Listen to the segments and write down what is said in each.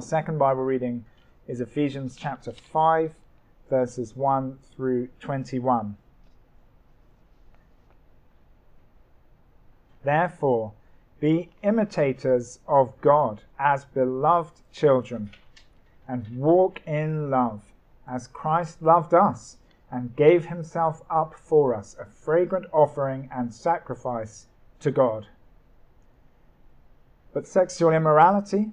Our second Bible reading is Ephesians chapter 5, verses 1 through 21. Therefore, be imitators of God as beloved children, and walk in love, as Christ loved us and gave himself up for us, a fragrant offering and sacrifice to God. But sexual immorality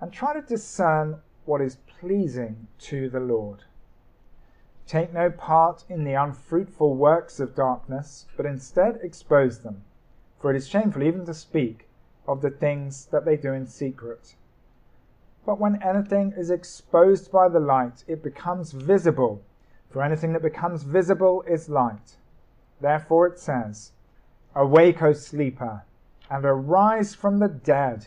And try to discern what is pleasing to the Lord. Take no part in the unfruitful works of darkness, but instead expose them for it is shameful even to speak of the things that they do in secret. But when anything is exposed by the light, it becomes visible, for anything that becomes visible is light. Therefore it says, Awake, O sleeper, and arise from the dead,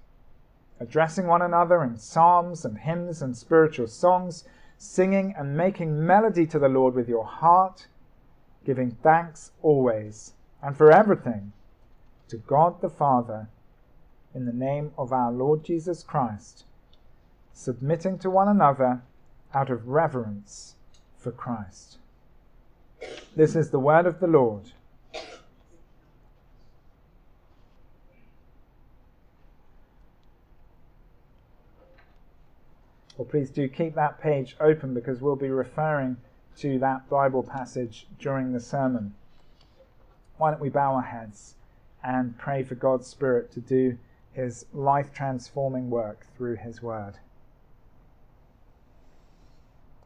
addressing one another in psalms and hymns and spiritual songs, singing and making melody to the Lord with your heart, giving thanks always and for everything to God the Father in the name of our Lord Jesus Christ, submitting to one another out of reverence for Christ. This is the word of the Lord. Please do keep that page open because we'll be referring to that Bible passage during the sermon. Why don't we bow our heads and pray for God's Spirit to do his life transforming work through his word.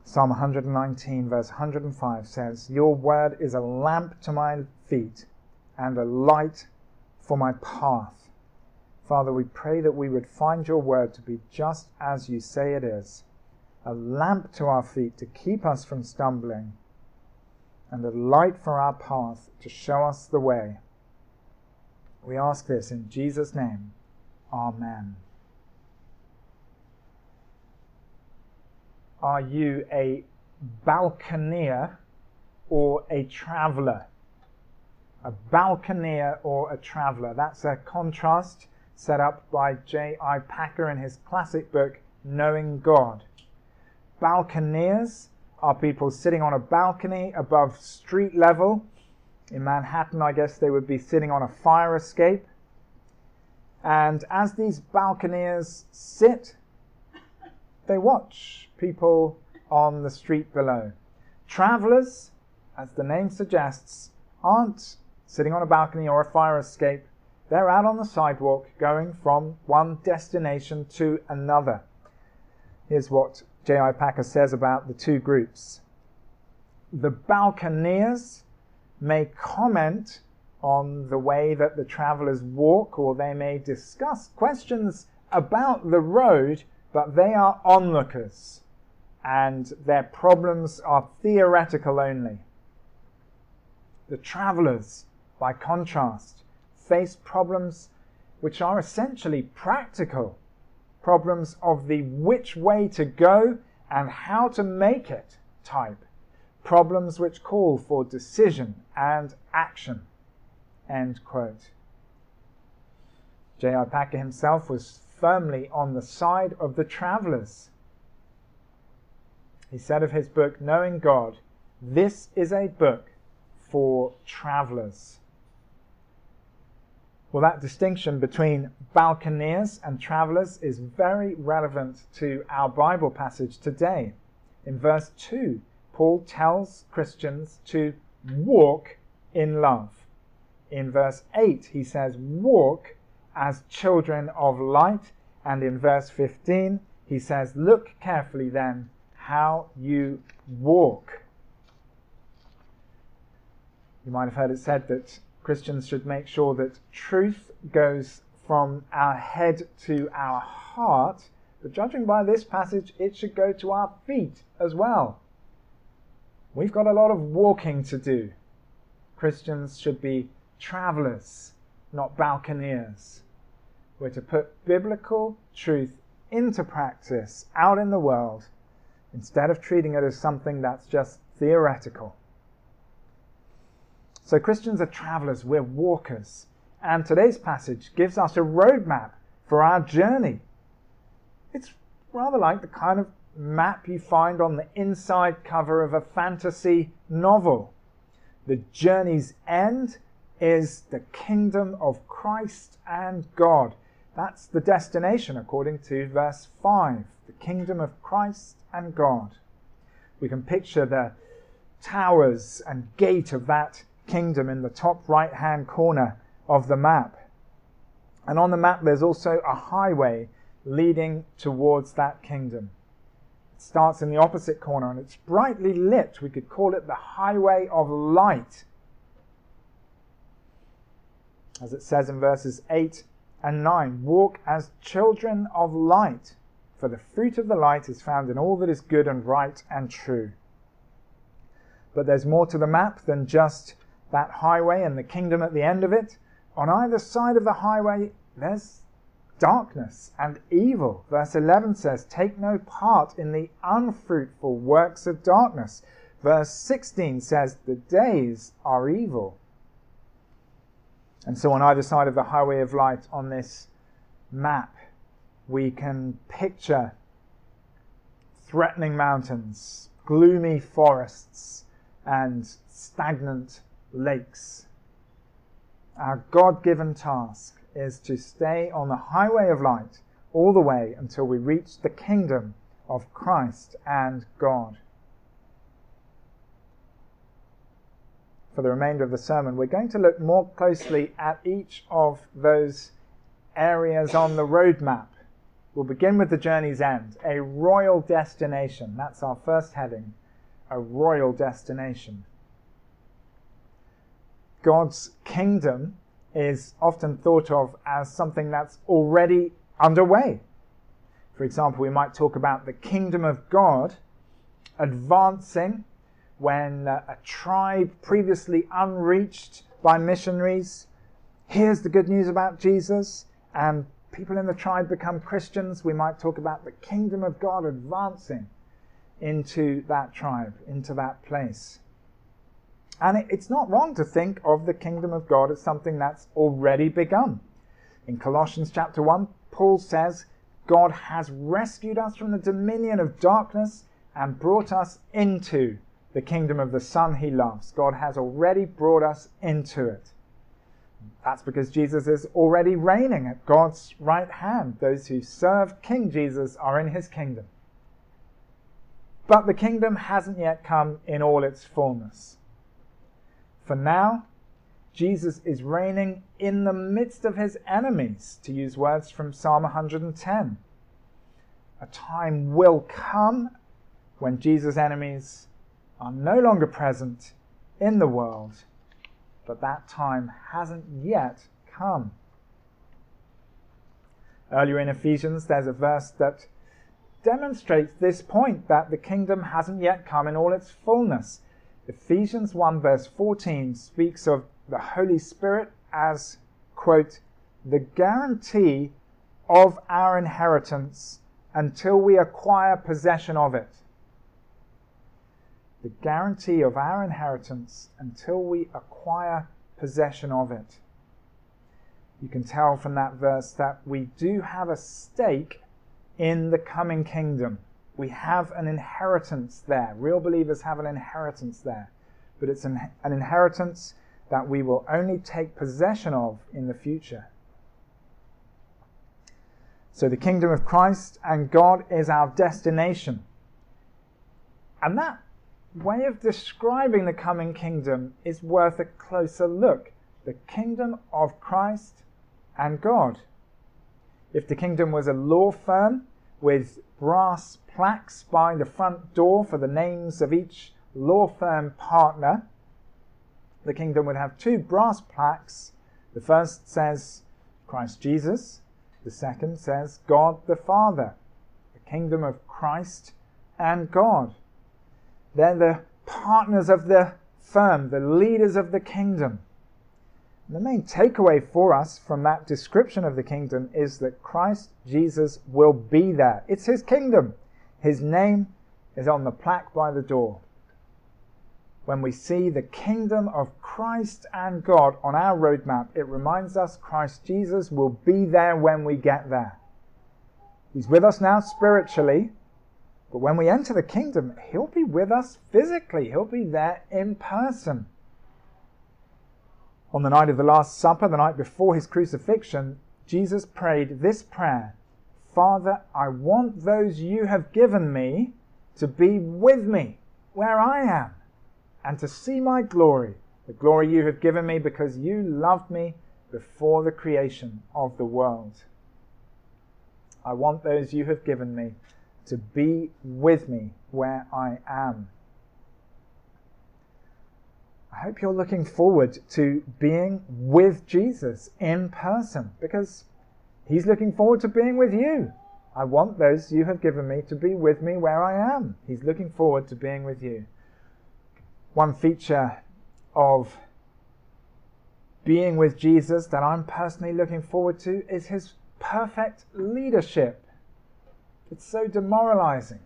Psalm 119, verse 105 says, Your word is a lamp to my feet and a light for my path. Father, we pray that we would find your word to be just as you say it is a lamp to our feet to keep us from stumbling, and a light for our path to show us the way. We ask this in Jesus' name. Amen. Are you a balconier or a traveller? A balconier or a traveller. That's a contrast set up by J.I. Packer in his classic book, Knowing God. Balconiers are people sitting on a balcony above street level. In Manhattan, I guess they would be sitting on a fire escape. And as these balconiers sit, they watch people on the street below. Travelers, as the name suggests, aren't sitting on a balcony or a fire escape. They're out on the sidewalk going from one destination to another. Here's what J.I. Packer says about the two groups. The balconiers may comment on the way that the travelers walk, or they may discuss questions about the road, but they are onlookers and their problems are theoretical only. The travelers, by contrast, face problems which are essentially practical problems of the which way to go and how to make it type problems which call for decision and action. End quote. J.I. Packer himself was firmly on the side of the travelers. He said of his book, Knowing God, this is a book for travelers. Well, that distinction between Balconeers and travelers is very relevant to our Bible passage today. In verse 2, Paul tells Christians to walk in love. In verse 8, he says, Walk as children of light. And in verse 15, he says, Look carefully then how you walk. You might have heard it said that Christians should make sure that truth goes from our head to our heart, but judging by this passage, it should go to our feet as well. We've got a lot of walking to do. Christians should be travelers, not balconiers. We're to put biblical truth into practice out in the world instead of treating it as something that's just theoretical. So Christians are travelers, we're walkers. And today's passage gives us a roadmap for our journey. It's rather like the kind of map you find on the inside cover of a fantasy novel. The journey's end is the kingdom of Christ and God. That's the destination according to verse 5 the kingdom of Christ and God. We can picture the towers and gate of that kingdom in the top right hand corner of the map. And on the map, there's also a highway leading towards that kingdom. It starts in the opposite corner and it's brightly lit. We could call it the highway of light. As it says in verses 8 and 9 Walk as children of light, for the fruit of the light is found in all that is good and right and true. But there's more to the map than just that highway and the kingdom at the end of it, on either side of the highway, there's darkness and evil. Verse 11 says, Take no part in the unfruitful works of darkness. Verse 16 says, The days are evil. And so, on either side of the highway of light on this map, we can picture threatening mountains, gloomy forests, and stagnant lakes. Our God given task is to stay on the highway of light all the way until we reach the kingdom of Christ and God. For the remainder of the sermon, we're going to look more closely at each of those areas on the roadmap. We'll begin with the journey's end, a royal destination. That's our first heading, a royal destination. God's kingdom is often thought of as something that's already underway. For example, we might talk about the kingdom of God advancing when uh, a tribe previously unreached by missionaries hears the good news about Jesus and people in the tribe become Christians. We might talk about the kingdom of God advancing into that tribe, into that place. And it's not wrong to think of the kingdom of God as something that's already begun. In Colossians chapter 1, Paul says, God has rescued us from the dominion of darkness and brought us into the kingdom of the Son he loves. God has already brought us into it. That's because Jesus is already reigning at God's right hand. Those who serve King Jesus are in his kingdom. But the kingdom hasn't yet come in all its fullness. For now, Jesus is reigning in the midst of his enemies, to use words from Psalm 110. A time will come when Jesus' enemies are no longer present in the world, but that time hasn't yet come. Earlier in Ephesians, there's a verse that demonstrates this point that the kingdom hasn't yet come in all its fullness. Ephesians 1 verse 14 speaks of the Holy Spirit as, quote, the guarantee of our inheritance until we acquire possession of it. the guarantee of our inheritance until we acquire possession of it. You can tell from that verse that we do have a stake in the coming kingdom. We have an inheritance there. Real believers have an inheritance there. But it's an, an inheritance that we will only take possession of in the future. So the kingdom of Christ and God is our destination. And that way of describing the coming kingdom is worth a closer look. The kingdom of Christ and God. If the kingdom was a law firm with brass plaques by the front door for the names of each law firm partner, the kingdom would have two brass plaques. The first says Christ Jesus, the second says God the Father, the kingdom of Christ and God. They're the partners of the firm, the leaders of the kingdom. The main takeaway for us from that description of the kingdom is that Christ Jesus will be there. It's his kingdom. His name is on the plaque by the door. When we see the kingdom of Christ and God on our roadmap, it reminds us Christ Jesus will be there when we get there. He's with us now spiritually, but when we enter the kingdom, He'll be with us physically. He'll be there in person. On the night of the Last Supper, the night before His crucifixion, Jesus prayed this prayer Father, I want those you have given me to be with me where I am and to see my glory, the glory you have given me because you loved me before the creation of the world. I want those you have given me to be with me where I am. I hope you're looking forward to being with Jesus in person because he's looking forward to being with you. I want those you have given me to be with me where I am. He's looking forward to being with you. One feature of being with Jesus that I'm personally looking forward to is his perfect leadership. It's so demoralizing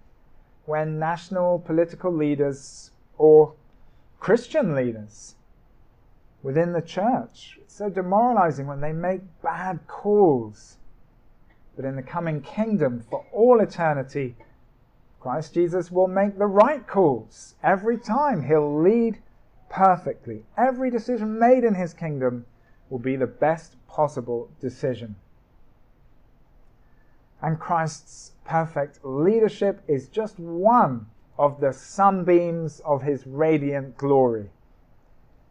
when national political leaders or Christian leaders within the church, it's so demoralizing when they make bad calls. But in the coming kingdom for all eternity, Christ Jesus will make the right calls every time. He'll lead perfectly. Every decision made in his kingdom will be the best possible decision. And Christ's perfect leadership is just one of the sunbeams of his radiant glory.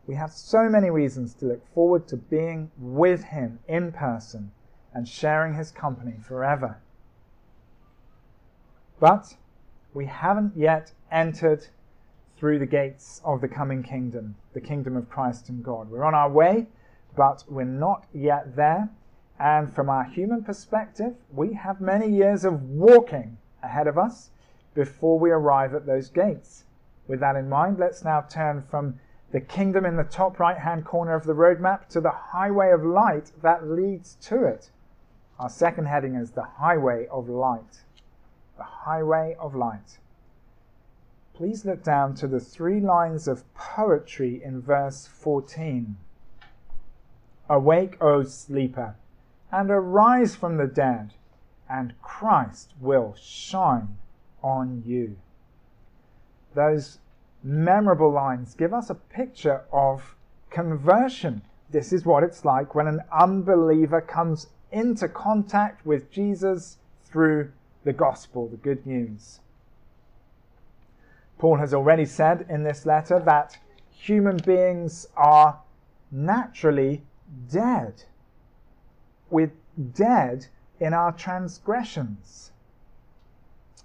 We have so many reasons to look forward to being with him in person and sharing his company forever. But we haven't yet entered through the gates of the coming kingdom, the kingdom of Christ and God. We're on our way, but we're not yet there. And from our human perspective, we have many years of walking ahead of us before we arrive at those gates. With that in mind, let's now turn from the kingdom in the top right hand corner of the roadmap to the highway of light that leads to it. Our second heading is the highway of light the highway of light. Please look down to the three lines of poetry in verse 14. Awake, O sleeper, and arise from the dead, and Christ will shine on you. Those memorable lines give us a picture of conversion. This is what it's like when an unbeliever comes into contact with Jesus through the gospel, the good news. Paul has already said in this letter that human beings are naturally dead. We're dead in our transgressions.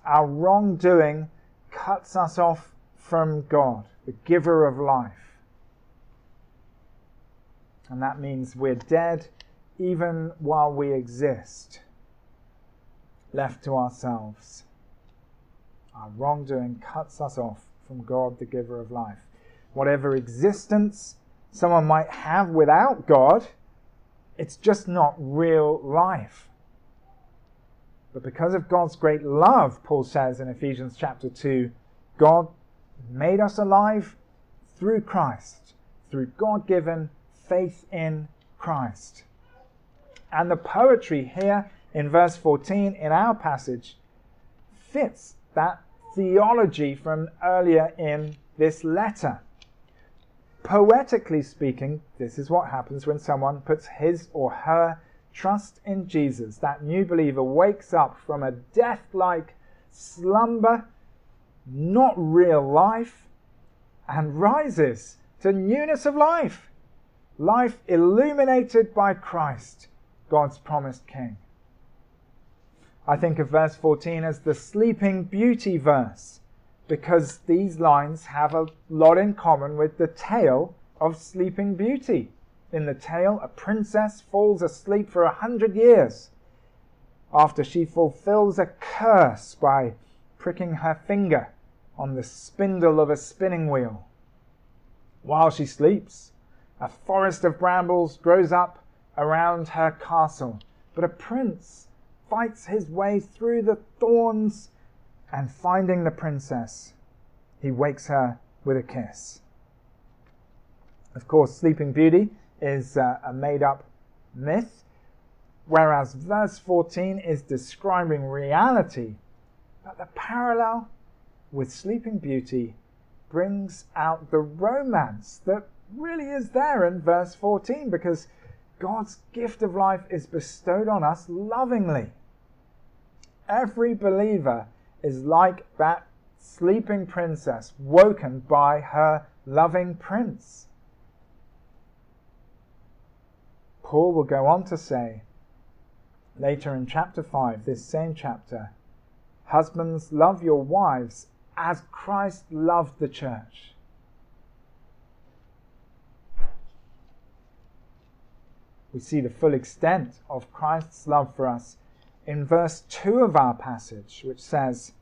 Our wrongdoing cuts us off from God, the giver of life. And that means we're dead even while we exist left to ourselves. Our wrongdoing cuts us off from God, the giver of life. Whatever existence someone might have without God, it's just not real life. But because of God's great love, Paul says in Ephesians chapter 2, God made us alive through Christ, through God given faith in Christ. And the poetry here in verse 14 in our passage fits that theology from earlier in this letter. Poetically speaking, this is what happens when someone puts his or her trust in Jesus. That new believer wakes up from a death like slumber, not real life, and rises to newness of life. Life illuminated by Christ, God's promised King. I think of verse 14 as the sleeping beauty verse because these lines have a lot in common with the tale of Sleeping Beauty. In the tale, a princess falls asleep for a hundred years after she fulfills a curse by pricking her finger on the spindle of a spinning wheel. While she sleeps, a forest of brambles grows up around her castle, but a prince fights his way through the thorns and finding the princess, he wakes her with a kiss. Of course, Sleeping Beauty is uh, a made up myth, whereas verse 14 is describing reality. But the parallel with Sleeping Beauty brings out the romance that really is there in verse 14 because God's gift of life is bestowed on us lovingly. Every believer is like that sleeping princess woken by her loving prince. Paul will go on to say later in chapter 5, this same chapter, Husbands, love your wives as Christ loved the church. We see the full extent of Christ's love for us in verse 2 of our passage, which says,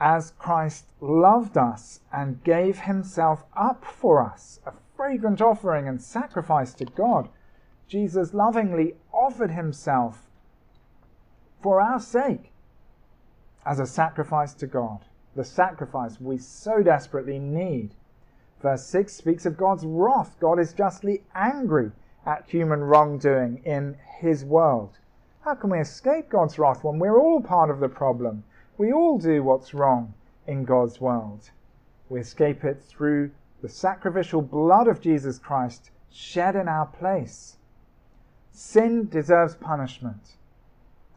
As Christ loved us and gave himself up for us, a fragrant offering and sacrifice to God, Jesus lovingly offered himself for our sake as a sacrifice to God, the sacrifice we so desperately need. Verse 6 speaks of God's wrath. God is justly angry at human wrongdoing in his world. How can we escape God's wrath when we're all part of the problem? We all do what's wrong in God's world. We escape it through the sacrificial blood of Jesus Christ shed in our place. Sin deserves punishment,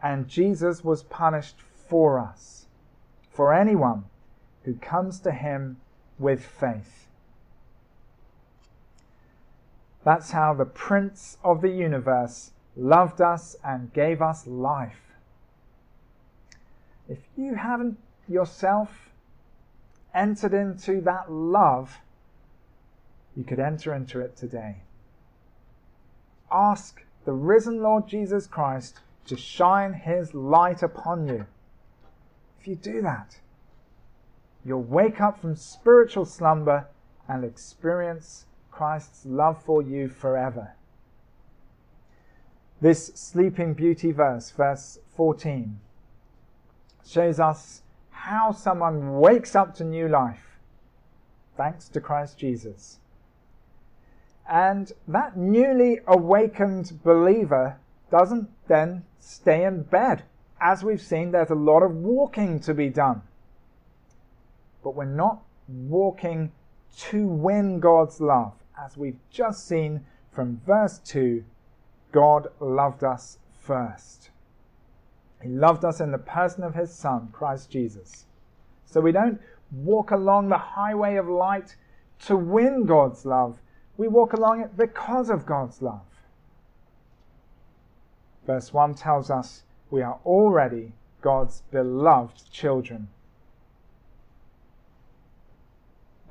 and Jesus was punished for us, for anyone who comes to him with faith. That's how the Prince of the universe loved us and gave us life. If you haven't yourself entered into that love, you could enter into it today. Ask the risen Lord Jesus Christ to shine his light upon you. If you do that, you'll wake up from spiritual slumber and experience Christ's love for you forever. This Sleeping Beauty verse, verse 14, shows us how someone wakes up to new life thanks to Christ Jesus. And that newly awakened believer doesn't then stay in bed. As we've seen, there's a lot of walking to be done. But we're not walking to win God's love, as we've just seen from verse 2 God loved us first. He loved us in the person of his Son, Christ Jesus. So we don't walk along the highway of light to win God's love. We walk along it because of God's love. Verse 1 tells us we are already God's beloved children.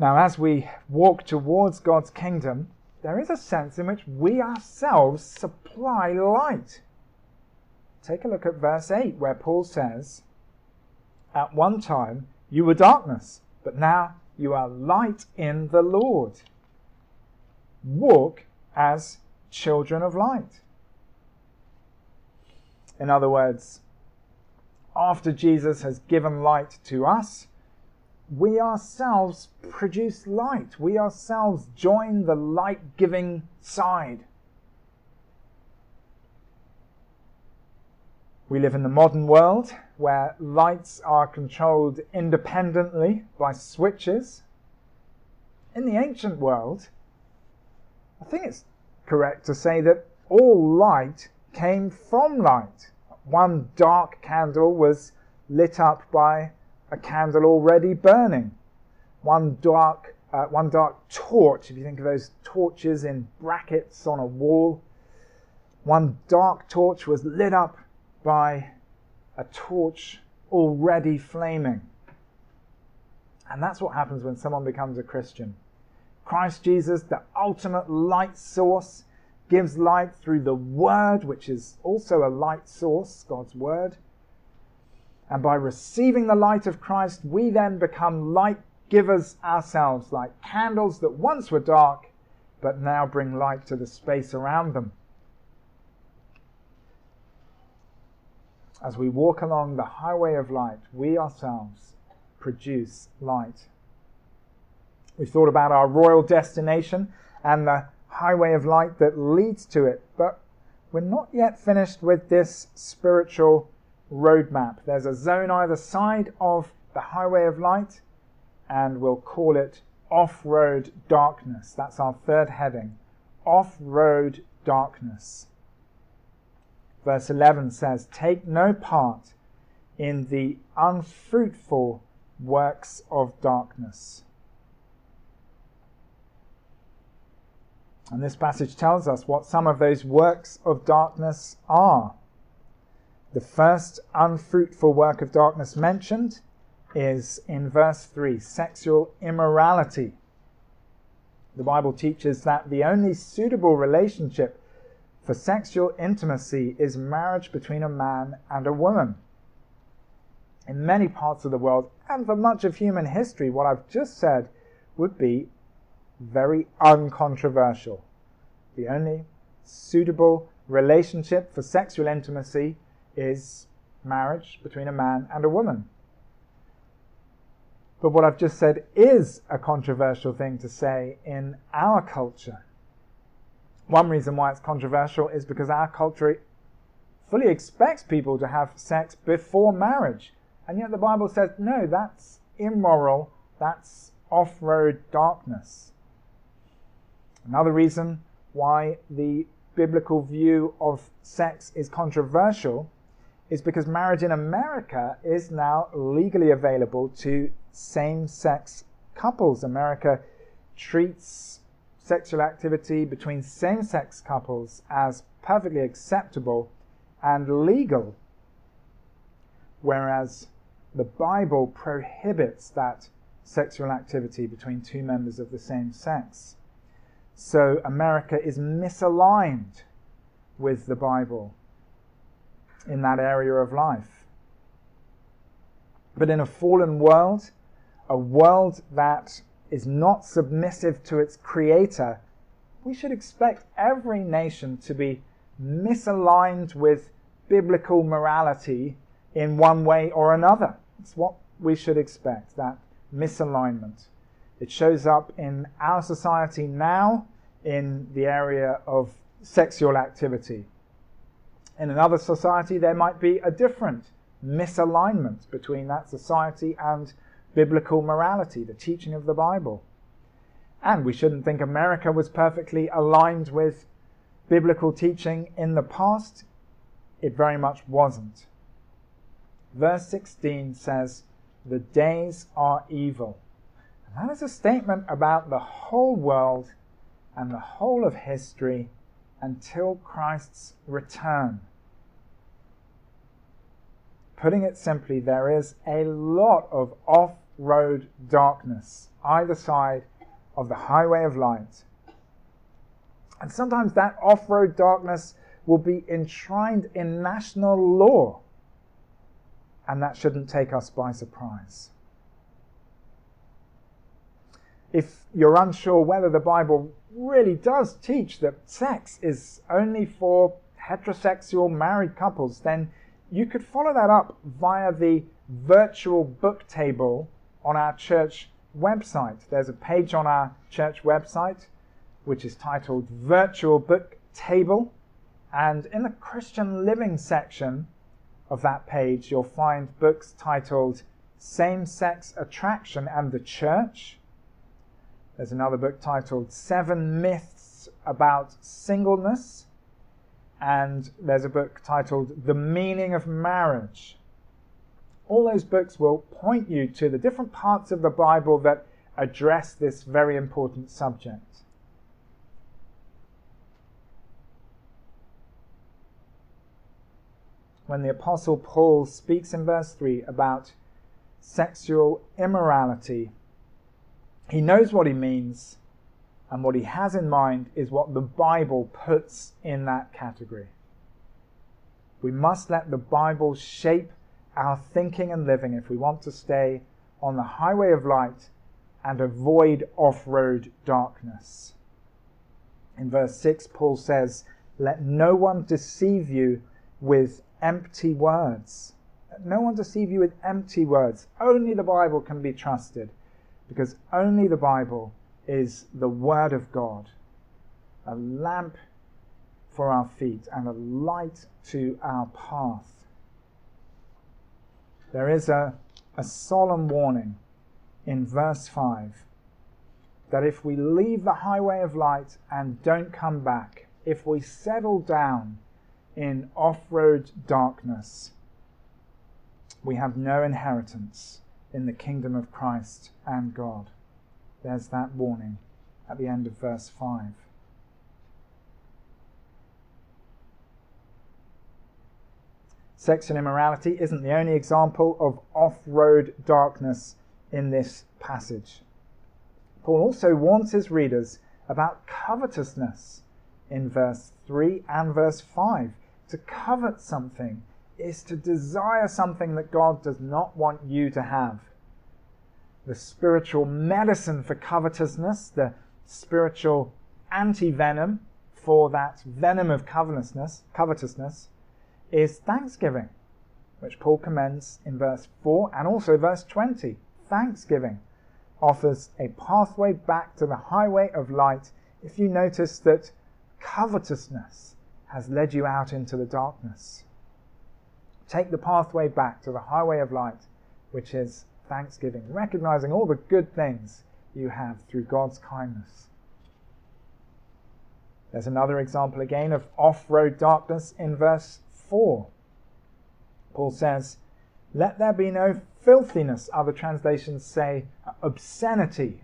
Now, as we walk towards God's kingdom, there is a sense in which we ourselves supply light. Take a look at verse 8, where Paul says, At one time you were darkness, but now you are light in the Lord. Walk as children of light. In other words, after Jesus has given light to us, we ourselves produce light. We ourselves join the light giving side. We live in the modern world where lights are controlled independently by switches. In the ancient world, I think it's correct to say that all light came from light. One dark candle was lit up by a candle already burning. One dark, uh, one dark torch, if you think of those torches in brackets on a wall, one dark torch was lit up by a torch already flaming. And that's what happens when someone becomes a Christian. Christ Jesus, the ultimate light source, gives light through the Word, which is also a light source, God's Word. And by receiving the light of Christ, we then become light givers ourselves, like candles that once were dark, but now bring light to the space around them. As we walk along the highway of light, we ourselves produce light. We've thought about our royal destination and the highway of light that leads to it, but we're not yet finished with this spiritual roadmap. There's a zone either side of the highway of light, and we'll call it off road darkness. That's our third heading off road darkness. Verse 11 says, Take no part in the unfruitful works of darkness. And this passage tells us what some of those works of darkness are. The first unfruitful work of darkness mentioned is in verse 3 sexual immorality. The Bible teaches that the only suitable relationship for sexual intimacy is marriage between a man and a woman. In many parts of the world, and for much of human history, what I've just said would be very uncontroversial. The only suitable relationship for sexual intimacy is marriage between a man and a woman. But what I've just said is a controversial thing to say in our culture. One reason why it's controversial is because our culture fully expects people to have sex before marriage. And yet the Bible says, no, that's immoral, that's off road darkness. Another reason why the biblical view of sex is controversial is because marriage in America is now legally available to same sex couples. America treats sexual activity between same sex couples as perfectly acceptable and legal, whereas the Bible prohibits that sexual activity between two members of the same sex. So America is misaligned with the Bible in that area of life. But in a fallen world, a world that is not submissive to its creator, we should expect every nation to be misaligned with biblical morality in one way or another. It's what we should expect, that misalignment. It shows up in our society now in the area of sexual activity. In another society, there might be a different misalignment between that society and biblical morality, the teaching of the Bible. And we shouldn't think America was perfectly aligned with biblical teaching in the past. It very much wasn't. Verse 16 says, The days are evil. And that is a statement about the whole world and the whole of history until Christ's return. Putting it simply, there is a lot of off road darkness either side of the highway of light. And sometimes that off road darkness will be enshrined in national law, and that shouldn't take us by surprise. If you're unsure whether the Bible really does teach that sex is only for heterosexual married couples, then you could follow that up via the virtual book table on our church website. There's a page on our church website which is titled Virtual Book Table. And in the Christian Living section of that page, you'll find books titled Same Sex Attraction and the Church. There's another book titled Seven Myths About Singleness. And there's a book titled The Meaning of Marriage. All those books will point you to the different parts of the Bible that address this very important subject. when the Apostle Paul speaks in verse 3 about sexual immorality, he knows what he means, and what he has in mind is what the Bible puts in that category. We must let the Bible shape our thinking and living if we want to stay on the highway of light and avoid off road darkness. In verse 6, Paul says, Let no one deceive you with empty words. Let No one deceive you with empty words. Only the Bible can be trusted because only the Bible is the Word of God, a lamp for our feet and a light to our path. There is a, a solemn warning in verse 5 that if we leave the highway of light and don't come back, if we settle down in off road darkness, we have no inheritance in the kingdom of Christ and God. There's that warning at the end of verse 5. Sex and immorality isn't the only example of off road darkness in this passage. Paul also warns his readers about covetousness in verse 3 and verse 5 to covet something is to desire something that God does not want you to have. The spiritual medicine for covetousness, the spiritual anti venom for that venom of covetousness, covetousness, is thanksgiving, which Paul commends in verse 4 and also verse 20. Thanksgiving offers a pathway back to the highway of light if you notice that covetousness has led you out into the darkness. Take the pathway back to the highway of light, which is thanksgiving, recognizing all the good things you have through God's kindness. There's another example again of off road darkness in verse 4. Paul says, Let there be no filthiness, other translations say obscenity,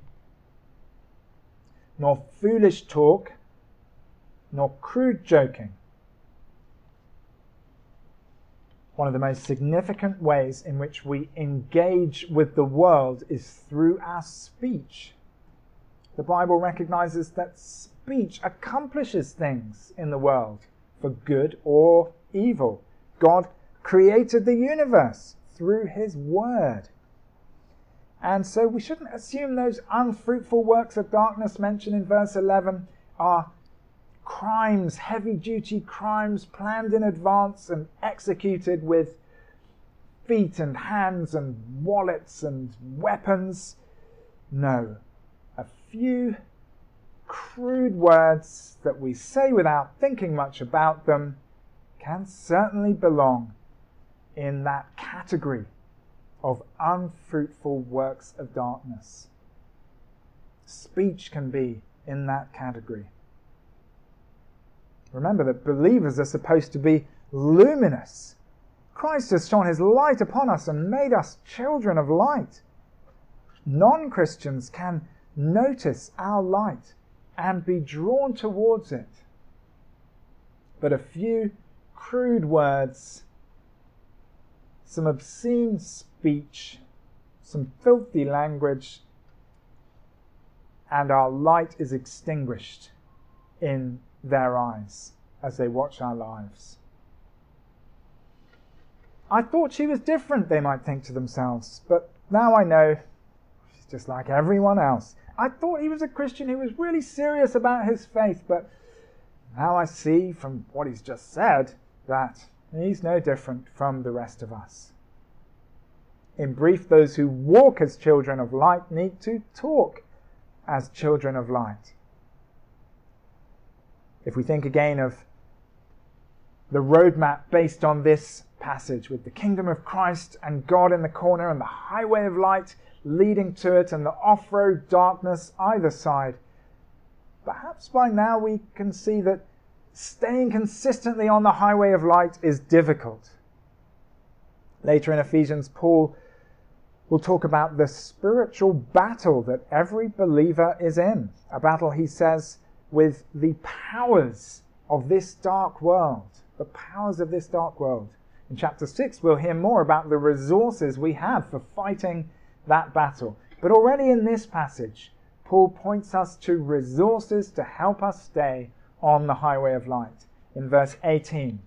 nor foolish talk nor crude joking. One of the most significant ways in which we engage with the world is through our speech. The Bible recognizes that speech accomplishes things in the world for good or evil. God created the universe through His Word. And so we shouldn't assume those unfruitful works of darkness mentioned in verse 11 are crimes, heavy duty crimes planned in advance and executed with feet and hands and wallets and weapons. No, a few crude words that we say without thinking much about them can certainly belong in that category of unfruitful works of darkness. Speech can be in that category. Remember that believers are supposed to be luminous. Christ has shone his light upon us and made us children of light. Non Christians can notice our light and be drawn towards it. But a few crude words, some obscene speech, some filthy language, and our light is extinguished in their eyes as they watch our lives. I thought she was different, they might think to themselves, but now I know she's just like everyone else. I thought he was a Christian who was really serious about his faith, but now I see from what he's just said that he's no different from the rest of us. In brief, those who walk as children of light need to talk as children of light. If we think again of the roadmap based on this passage with the kingdom of Christ and God in the corner and the highway of light leading to it and the off road darkness either side, perhaps by now we can see that staying consistently on the highway of light is difficult. Later in Ephesians, Paul will talk about the spiritual battle that every believer is in. A battle, he says, with the powers of this dark world. The powers of this dark world. In chapter 6, we'll hear more about the resources we have for fighting that battle. But already in this passage, Paul points us to resources to help us stay on the highway of light. In verse 18,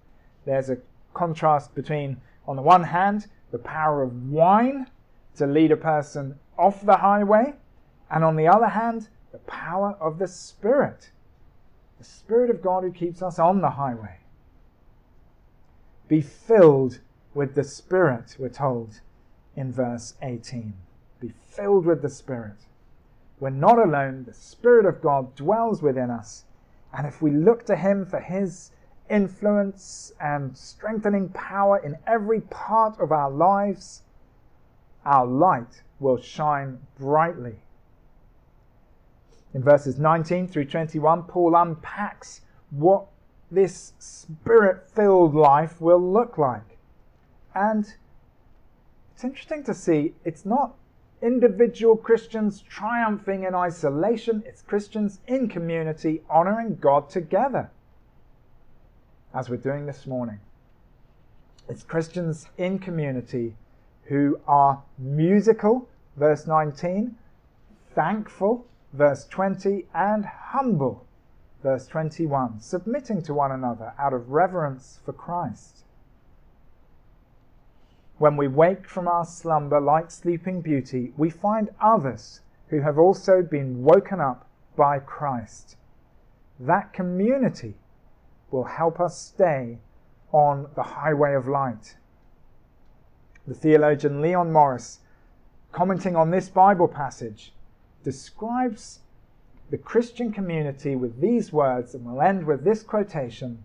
there's a contrast between, on the one hand, the power of wine to lead a person off the highway, and on the other hand, the power of the Spirit, the Spirit of God who keeps us on the highway. Be filled with the Spirit, we're told in verse 18. Be filled with the Spirit. We're not alone. The Spirit of God dwells within us. And if we look to Him for His influence and strengthening power in every part of our lives, our light will shine brightly. In verses 19 through 21, Paul unpacks what this spirit filled life will look like. And it's interesting to see it's not individual Christians triumphing in isolation, it's Christians in community honoring God together, as we're doing this morning. It's Christians in community who are musical, verse 19, thankful, verse 20, and humble, verse 21, submitting to one another out of reverence for Christ. When we wake from our slumber like sleeping beauty, we find others who have also been woken up by Christ. That community will help us stay on the highway of light. The theologian Leon Morris, commenting on this Bible passage, describes the Christian community with these words, and we'll end with this quotation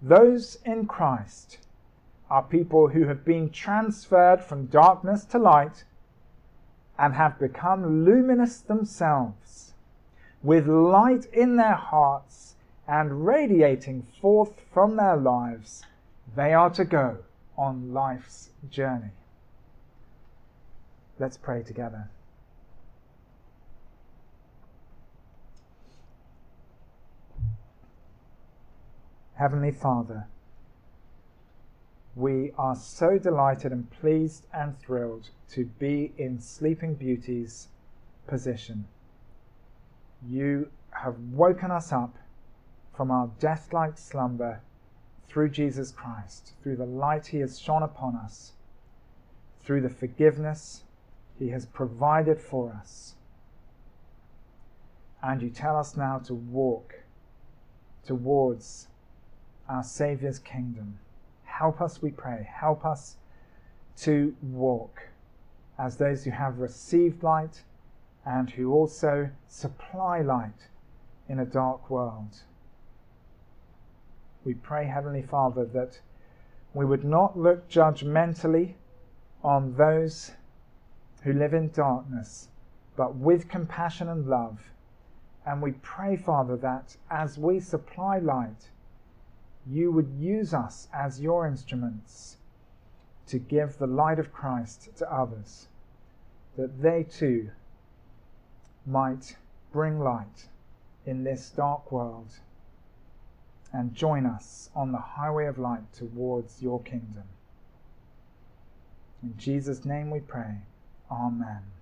Those in Christ are people who have been transferred from darkness to light and have become luminous themselves, with light in their hearts and radiating forth from their lives. They are to go on life's journey. Let's pray together. Heavenly Father, we are so delighted and pleased and thrilled to be in Sleeping Beauty's position. You have woken us up from our death like slumber through Jesus Christ, through the light He has shone upon us, through the forgiveness He has provided for us. And you tell us now to walk towards our Saviour's kingdom. Help us, we pray. Help us to walk as those who have received light and who also supply light in a dark world we pray, Heavenly Father, that we would not look judgmentally on those who live in darkness, but with compassion and love. And we pray, Father, that as we supply light, you would use us as your instruments to give the light of Christ to others, that they too might bring light in this dark world and join us on the highway of light towards your kingdom. In Jesus' name we pray. Amen.